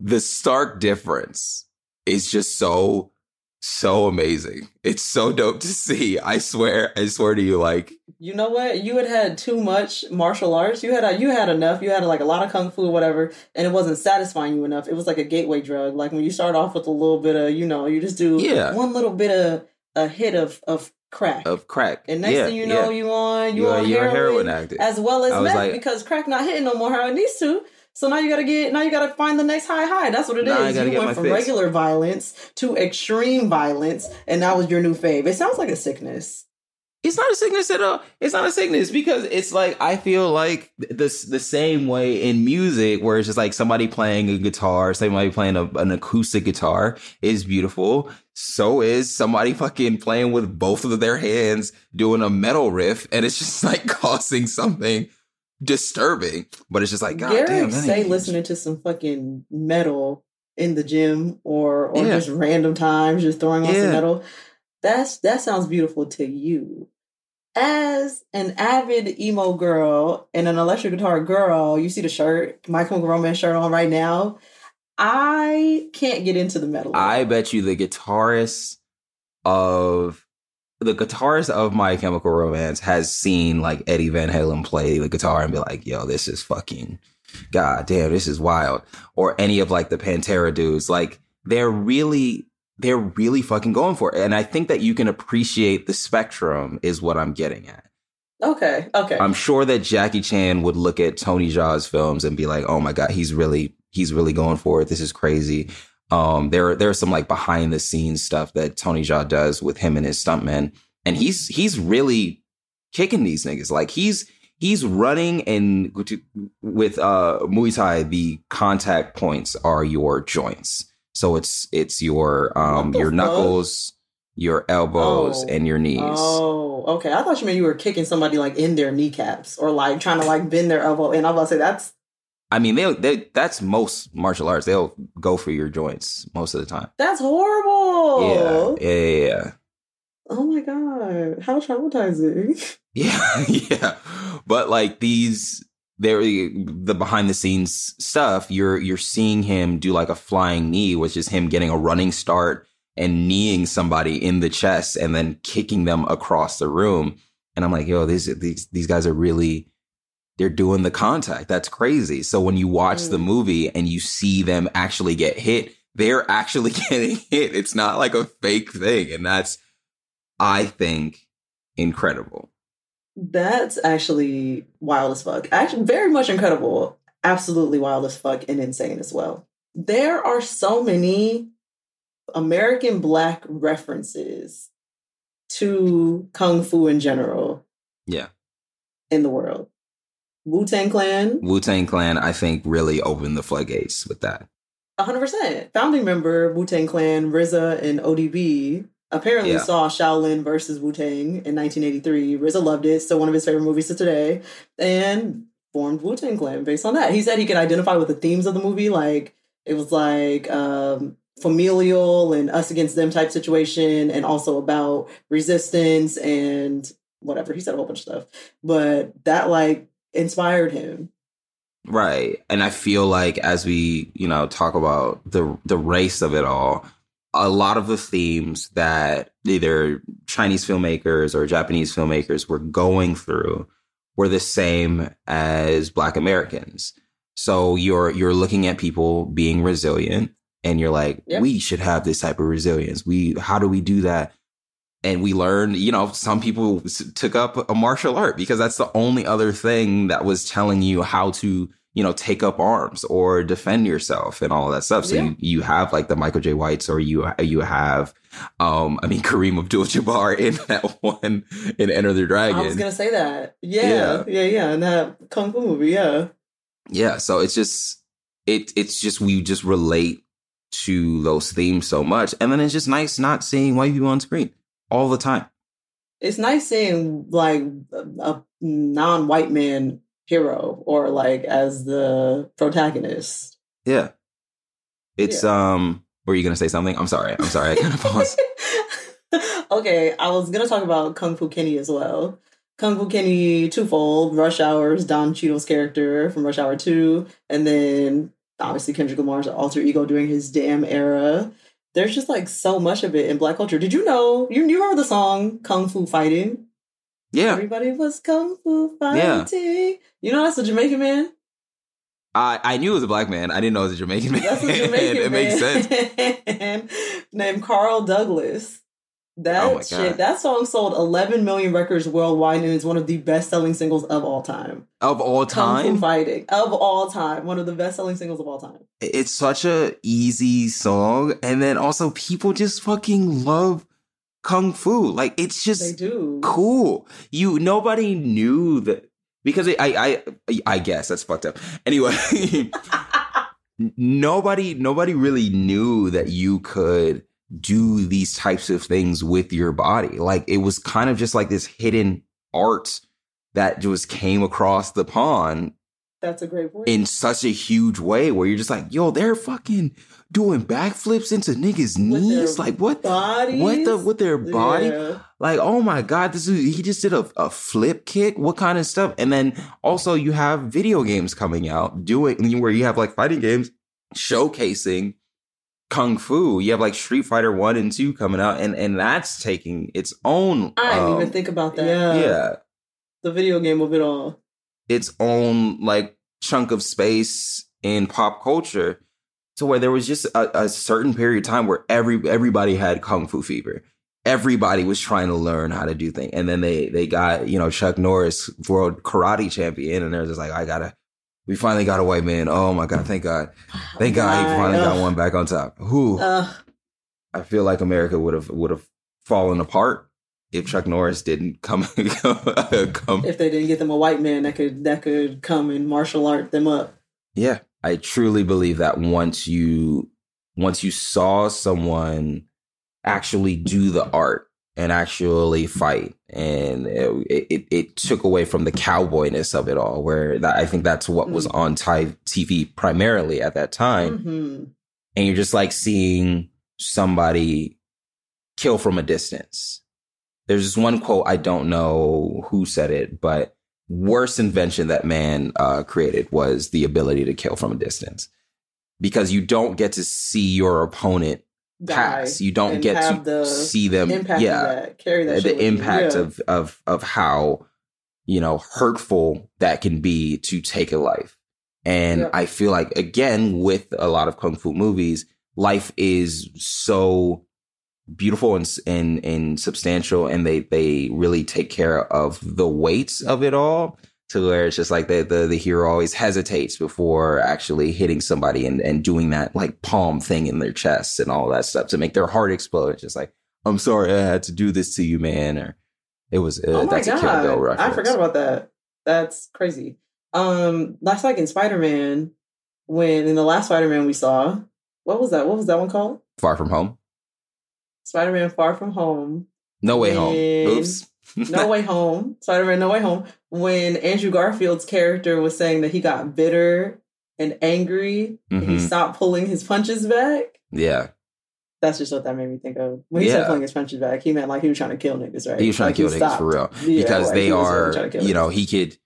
the stark difference is just so, so amazing. It's so dope to see. I swear, I swear to you, like, You know what? You had had too much martial arts. You had you had enough. You had like a lot of kung fu or whatever, and it wasn't satisfying you enough. It was like a gateway drug. Like when you start off with a little bit of, you know, you just do Yeah. one little bit of a hit of of crack, of crack. and next Yeah, thing you know, yeah. you on you you on you're a heroin, heroin addict. as well as meth like- because crack not hitting no more how it needs to. So now you gotta get now you gotta find the next high high. That's what it is. You went from fix. regular violence to extreme violence, and that was your new fave. It sounds like a sickness. It's not a sickness at all. It's not a sickness because it's like I feel like this the same way in music where it's just like somebody playing a guitar, somebody playing a, an acoustic guitar is beautiful. So is somebody fucking playing with both of their hands doing a metal riff, and it's just like causing something disturbing. But it's just like God Garrick damn, say listening to some fucking metal in the gym or or Yeah. just random times, just throwing on Yeah. some metal. That's that sounds beautiful to you. As an avid emo girl and an electric guitar girl, you see the shirt, My Chemical Romance shirt on right now. I can't get into the metal. I bet you the guitarist of the guitarist of My Chemical Romance has seen like Eddie Van Halen play the guitar and be like, "Yo, this is fucking god damn, this is wild." Or any of like the Pantera dudes, like they're really they're really fucking going for it. And I think that you can appreciate the spectrum is what I'm getting at. okay, okay. I'm sure that Jackie Chan would look at Tony Jaa's films and be like, "Oh my god, he's really he's really going for it. This is crazy." Um, there there's some like behind the scenes stuff that Tony Jaa does with him and his stuntmen, and he's he's really kicking these niggas. Like he's he's running and with uh Muay Thai, the contact points are your joints. So it's it's your um your knuckles, your elbows, oh. and your knees. Oh, okay. I thought you meant you were kicking somebody like in their kneecaps or like trying to like bend their elbow. And I was about to say that's I mean, they they that's most martial arts. They'll go for your joints most of the time. That's horrible. Yeah, yeah, yeah. Oh my god, how traumatizing. Yeah, yeah. But like these, they're the behind the scenes stuff. You're you're seeing him do like a flying knee, which is him getting a running start and kneeing somebody in the chest and then kicking them across the room. And I'm like, yo, these these these guys are really they're doing the contact. That's crazy. So when you watch mm. the movie and you see them actually get hit, they're actually getting hit. It's not like a fake thing. And that's, I think, incredible. That's actually wild as fuck. Actually, very much incredible. Absolutely wild as fuck and insane as well. There are so many American Black references to Kung Fu in general. Yeah. In the world. Wu Tang Clan. Wu Tang Clan, I think, really opened the floodgates with that. 100%. Founding member Wu Tang Clan, RZA and ODB apparently yeah. saw Shaolin versus Wu Tang in 1983. RZA loved it, so one of his favorite movies to today, and formed Wu Tang Clan based on that. He said he could identify with the themes of the movie, like it was like um, familial and us against them type situation, and also about resistance and whatever. He said a whole bunch of stuff, but that like inspired him. Right. And I feel like as we, you know, talk about the the race of it all, a lot of the themes that either Chinese filmmakers or Japanese filmmakers were going through were the same as black Americans. So you're you're looking at people being resilient and you're like, we should have this type of resilience. We how do we do that? and we learned, you know, some people took up a martial art because that's the only other thing that was telling you how to, you know, take up arms or defend yourself and all that stuff. So yeah. you, you have like the Michael Jai Whites or you you have, um, I mean Kareem Abdul-Jabbar in that one in Enter the Dragon. I was gonna say that. Yeah, yeah, yeah, yeah. In that kung fu movie, yeah. Yeah. So it's just it it's just we just relate to those themes so much, and then it's just nice not seeing white people on screen all the time. It's nice seeing like a non-white man hero or like as the protagonist. Yeah. It's yeah. um were you gonna say something? I'm sorry. I'm sorry. I kind of paused. okay, I was gonna talk about Kung Fu Kenny as well. Kung Fu Kenny twofold, Rush Hour's Don Cheadle's character from Rush Hour 2, and then obviously Kendrick Lamar's alter ego during his damn era there's just like so much of it in black culture. Did you know you you remember the song Kung Fu Fighting? Yeah. Everybody was Kung Fu fighting. Yeah. You know that's a Jamaican man? I I knew it was a black man. I didn't know it was a Jamaican man. That's a Jamaican it makes sense. Named Carl Douglas. That oh shit, that song sold 11 million records worldwide and is one of the best-selling singles of all time. Of all time, Kung Fu Fighting of all time, one of the best-selling singles of all time. It's such a easy song, and then also people just fucking love kung fu. Like it's just they do cool. You nobody knew that because it, I I I guess that's fucked up. Anyway. nobody nobody really knew that you could do these types of things with your body. Like it was kind of just like this hidden art that just came across the pond. That's a great point. In such a huge way where you're just like, yo, they're fucking doing backflips into niggas' knees. Like what bodies? What the with their body? Yeah. Like, oh my God, this is he just did a, a flip kick. What kind of stuff? And then also you have video games coming out doing where you have like fighting games showcasing kung fu. You have like Street Fighter one and two coming out, and and that's taking its own. I didn't um, even think about that. Yeah, yeah, the video game of it all. Its own like chunk of space in pop culture, to where there was just a, a certain period of time where every everybody had kung fu fever. Everybody was trying to learn how to do things, and then they they got you know Chuck Norris world karate champion, and they're just like, I gotta we finally got a white man. Oh my god, thank God, thank God, he finally got one back on top. Who. I feel like America would have would have fallen apart if Chuck Norris didn't come come. if they didn't get them a white man that could that could come and martial art them up. Yeah, I truly believe that once you once you saw someone actually do the art and actually fight, and it it, it took away from the cowboyness of it all. Where that, I think that's what was Mm. on ti- TV primarily at that time, hmm and you're just like seeing somebody kill from a distance. There's this one quote I don't know who said it, but worst invention that man uh, created was the ability to kill from a distance because you don't get to see your opponent pass. You don't get to the see them. impact yeah, of that, carry that. the impact Yeah. of of of how you know hurtful that can be to take a life and Yep. i feel like again with a lot of kung fu movies life is so beautiful and and and substantial and they they really take care of the weights of it all to where it's just like the the, the hero always hesitates before actually hitting somebody and, and doing that like palm thing in their chest and all that stuff to make their heart explode it's just like I'm sorry I had to do this to you, man. Or it was uh, oh that's a Kill Bill god, reference. I forgot about that. That's crazy. Um, that's like in Spider Man when in the last Spider Man we saw. What was that? What was that one called? Far from home. Spider Man Far From Home. No way home. Oops. No Way Home. Spider Man No Way Home. When Andrew Garfield's character was saying that he got bitter and angry and he Mhm. stopped pulling his punches back. Yeah, That's just what that made me think of. When he Yeah. said pulling his punches back, he meant like he was trying to kill niggas, right? he was trying Like, to kill niggas stopped. for real Yeah, because like, they really are. kill You know, he could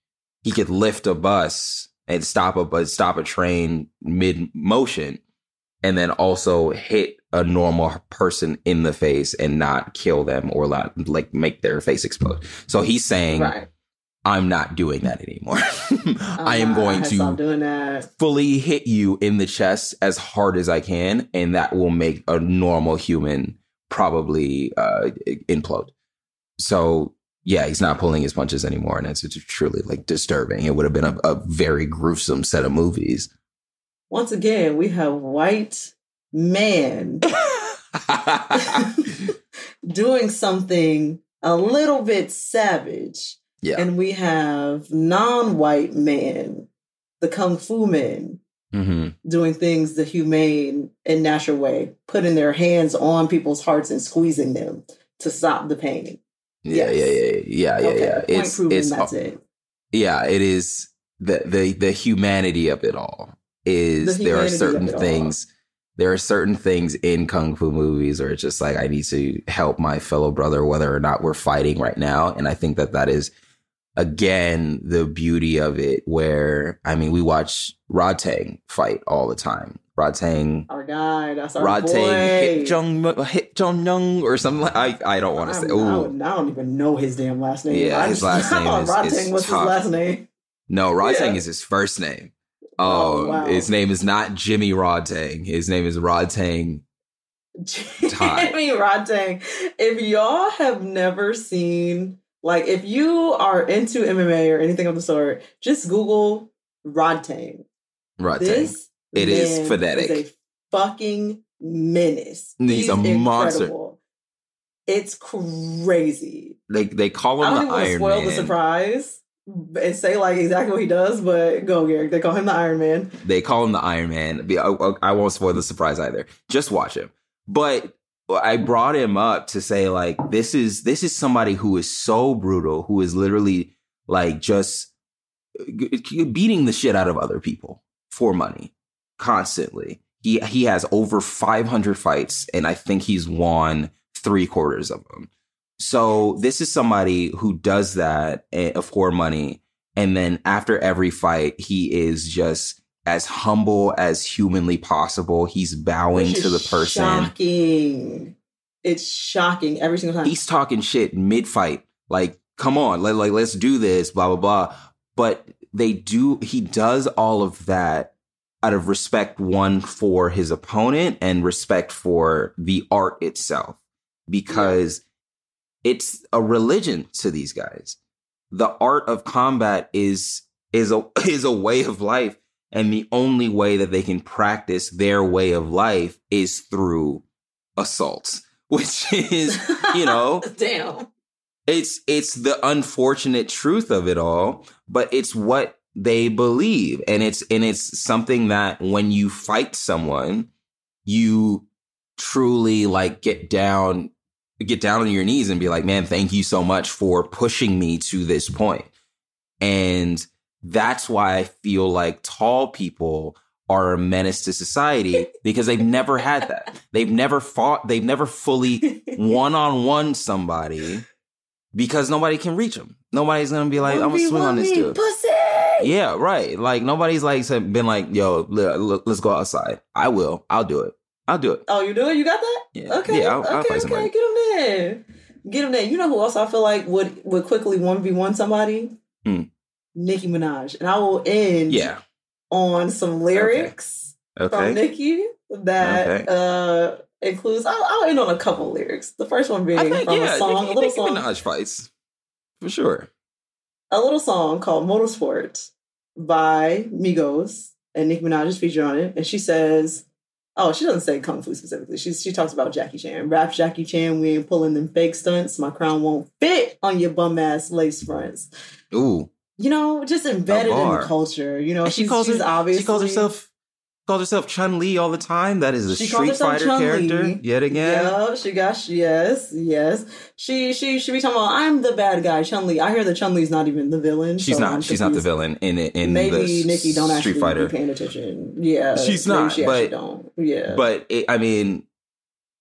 he could lift a bus and stop a stop a train mid motion, and then also hit a normal person in the face and not kill them or not, like make their face explode. So he's saying, right. "I'm not doing that anymore. I am going to fully hit you in the chest as hard as I can, and that will make a normal human probably uh, implode. So yeah, he's not pulling his punches anymore, and it's, it's truly like disturbing. It would have been a, a very gruesome set of movies. Once again, we have white man doing something a little bit savage, yeah, and we have non-white man, the kung fu men, hmm doing things the humane and natural way, putting their hands on people's hearts and squeezing them to stop the pain. yeah, Yes. yeah, yeah, yeah, yeah, okay, yeah. point It's proven. it's that's it. yeah, it is the the the humanity of it all is The there are certain things there are certain things in kung fu movies where it's just like I need to help my fellow brother whether or not we're fighting right now and I think that that is again the beauty of it where I mean we watch Rod Tang fight all the time Rod Tang Our guy, that's our Rod boy. Tang hit Jung hit Jung Young or something like I I don't want to say I, oh don't- I don't even know his damn last name. Yeah, I his just- last name is- Rod is Tang was tough. his last name. No, Rod Yeah. Tang is his first name. Oh, Oh, wow. his name is not Jimmy Rod Tang. His name is Rod Tang. Jimmy Rod Tang. If y'all have never seen, like, if you are into MMA or anything of the sort, just Google Rod Tang. Rod Tang. This It is phonetic. Is a fucking menace. He's a monster. It's crazy. They they call I him don't the Iron spoil Man. the surprise and say like exactly what he does, but go, Garrick. They call him the Iron Man. They call him the Iron Man. I, won't spoil the surprise either. Just watch him. But I brought him up to say like this is this is somebody who is so brutal, who is literally like just beating the shit out of other people for money constantly. He he has over 500 fights, and I think he's won three quarters of them. So this is somebody who does that eh, for money, and then after every fight, he is just as humble as humanly possible. He's bowing to the person. Shocking. It's shocking every single time. He's talking shit mid fight. Like, come on, let, like let's do this, blah blah blah. But they do. He does all of that out of respect, one for his opponent and respect for the art itself, because it's a religion to these guys. The art of combat is is a is a way of life and the only way that they can practice their way of life is through assaults which is you know damn. it's it's the unfortunate truth of it all but it's what they believe and it's and it's something that when you fight someone you truly like get down get down on your knees and be like man thank you so much for pushing me to this point. and that's why i feel like tall people are a menace to society because they've never had that they've never fought they've never fully one-on-one somebody because nobody can reach them nobody's gonna be like i'm gonna swing on this dude Pussy. yeah, right. Like nobody's like said, been like, "Yo, le- le- let's go outside." I will. I'll do it. I'll do it. Oh, you do it? You got that? Yeah. Okay. Yeah, I'll- I'll okay. fight okay. somebody. Get him there. Get him there. You know who else I feel like would would quickly one v one somebody? Hmm. Nicki Minaj, and I will end Yeah. on some lyrics from Okay. Nicki that Okay. uh includes. I'll, I'll end on a couple lyrics. The first one being think from yeah. a song, Nicki, a little Nicki song, Minaj fights for sure. a little song called Motorsport by Migos, and Nicki Minaj is featured on it. And she says, "Oh, she doesn't say kung fu specifically. She she talks about Jackie Chan. Rap Jackie Chan. We ain't pulling them fake stunts. My crown won't fit on your bum ass lace fronts. Ooh, You know, just embedded in the culture. You know, she calls she's her- obviously she calls herself calls herself Chun Li all the time. That is a She Street Fighter Chun-Li. character yet again. Yeah, she got yes, yes. She she should be talking about I'm the bad guy, Chun Li. I hear that Chun Li's not even the villain. She's so not. I'm she's not the villain in it. In maybe the Nicki don't Street actually Fighter. be paying attention. Yeah, She's not, She but- don't. Yeah, But it, I mean,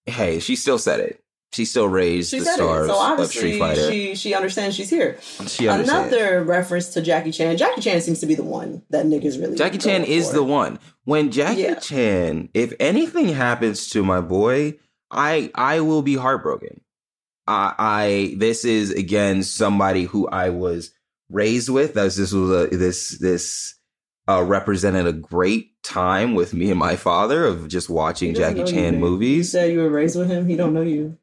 hey, she still said it. She still raised she the it. stars So of obviously, Street Fighter. she she understands she's here. She understands. Another reference to Jackie Chan. Jackie Chan seems to be the one that niggas really. Jackie Chan is for. the one. When Jackie Yeah. Chan, if anything happens to my boy, I I will be heartbroken. I, I this is again somebody who I was raised with. As this was a this this uh, represented a great time with me and my father of just watching Jackie Chan babe. You movies. said you were raised with him. He don't know you.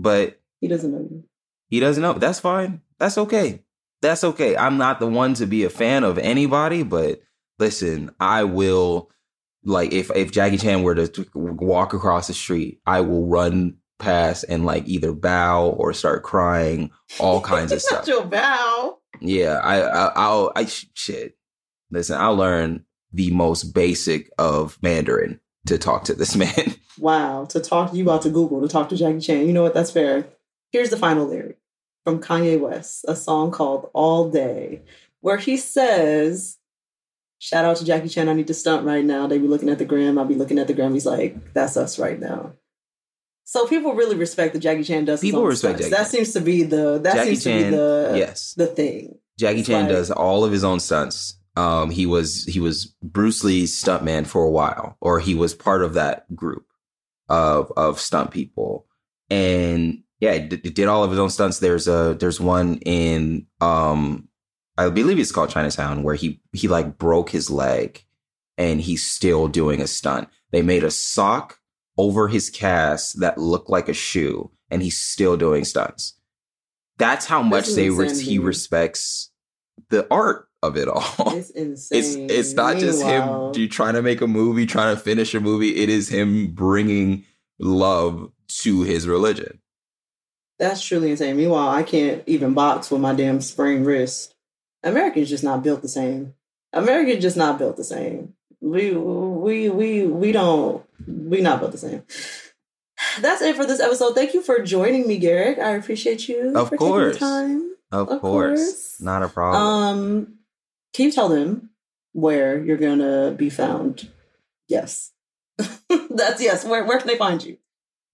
But He doesn't know you. he doesn't know. That's fine. That's okay. That's okay. I'm not the one to be a fan of anybody, but listen, I will like if if Jackie Chan were to walk across the street, I will run past and like either bow or start crying, all kinds of stuff. your bow. Yeah, I, I I'll I shit. Listen, I'll learn the most basic of Mandarin to talk to this man. Wow, to talk to you about to Google to talk to Jackie Chan. You know what? That's fair. Here's the final lyric from Kanye West, a song called All Day, where he says, Shout out to Jackie Chan, I need to stunt right now. They be looking at the gram, I'll be looking at the gram. He's like, That's us right now. So people really respect that Jackie Chan does People respect stunts. Jackie That seems to be the that Jackie seems to be the yes. the thing. Jackie Chan like- does all of his own stunts. Um, he was he was Bruce Lee's stuntman for a while, or he was part of that group of of stunt people. And yeah, d- did all of his own stunts. There's a there's one in um, I believe it's called Chinatown, where he he like broke his leg, and he's still doing a stunt. They made a sock over his cast that looked like a shoe, and he's still doing stunts. That's how much they re- he respects the art of it all. It's insane. It's it's not just him trying to make a movie, trying to finish a movie. It is him bringing love to his religion. That's truly insane. Meanwhile, I can't even box with my damn sprained wrist. Americans just not built the same. Americans just not built the same. We we we we don't we not built the same. That's it for this episode. Thank you for joining me, Garrick. I appreciate you. Of for course. taking the time. Of, Of course. course. not a problem. Um, can you tell them where you're gonna be found? Yes, that's yes. Where where can they find you?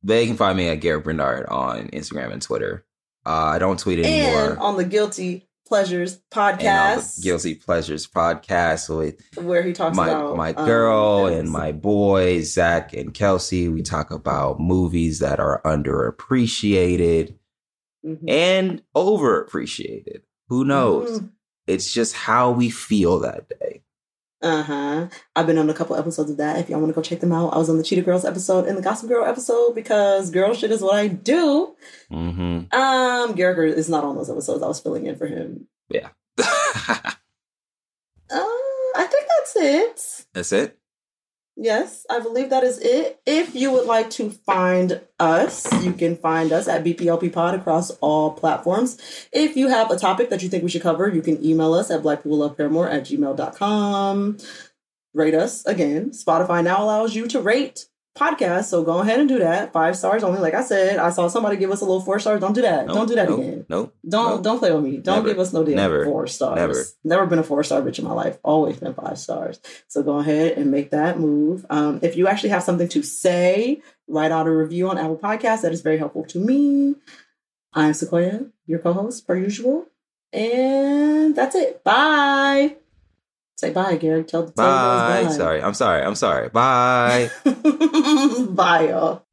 they can find me at Garrett Brindard on Instagram and Twitter. Uh, I don't tweet And anymore. on the Guilty Pleasures And on podcast, the Guilty Pleasures podcast with where he talks my about my um, girl things. and my boy Zach and Kelsey. We talk about movies that are underappreciated Mhm. and overappreciated. Who knows? Mhm. It's just how we feel that day. Uh-huh. I've been on a couple episodes of that. If y'all want to go check them out, I was on the Cheetah Girls episode and the Gossip Girl episode because girl shit is what I do. hmm Um, Garrick is not on those episodes. I was filling in for him. Yeah. Uh, I think that's it. That's it. Yes, I believe that is it. If you would like to find us, you can find us at BPLP Pod across all platforms. If you have a topic that you think we should cover, you can email us at blackpeopleloveparamore at gmail.com. Rate us again. Spotify now allows you to rate podcasts, so go ahead and do that. Five stars only. Like I said, I saw somebody give us a little four stars. Don't do that. No, don't do that no, again. No. Don't no. don't play with me. Don't Never. give us no damn Never. four stars. Never. Never been a four star bitch in my life. Always been five stars. So go ahead and make that move. Um, if you actually have something to say, write out a review on Apple Podcasts. That is very helpful to me. I'm Sequoia, your co-host per usual, and that's it. Bye. Say bye, Gary. Tell, the Bye. bye. Sorry. I'm sorry. I'm sorry. Bye. bye, y'all.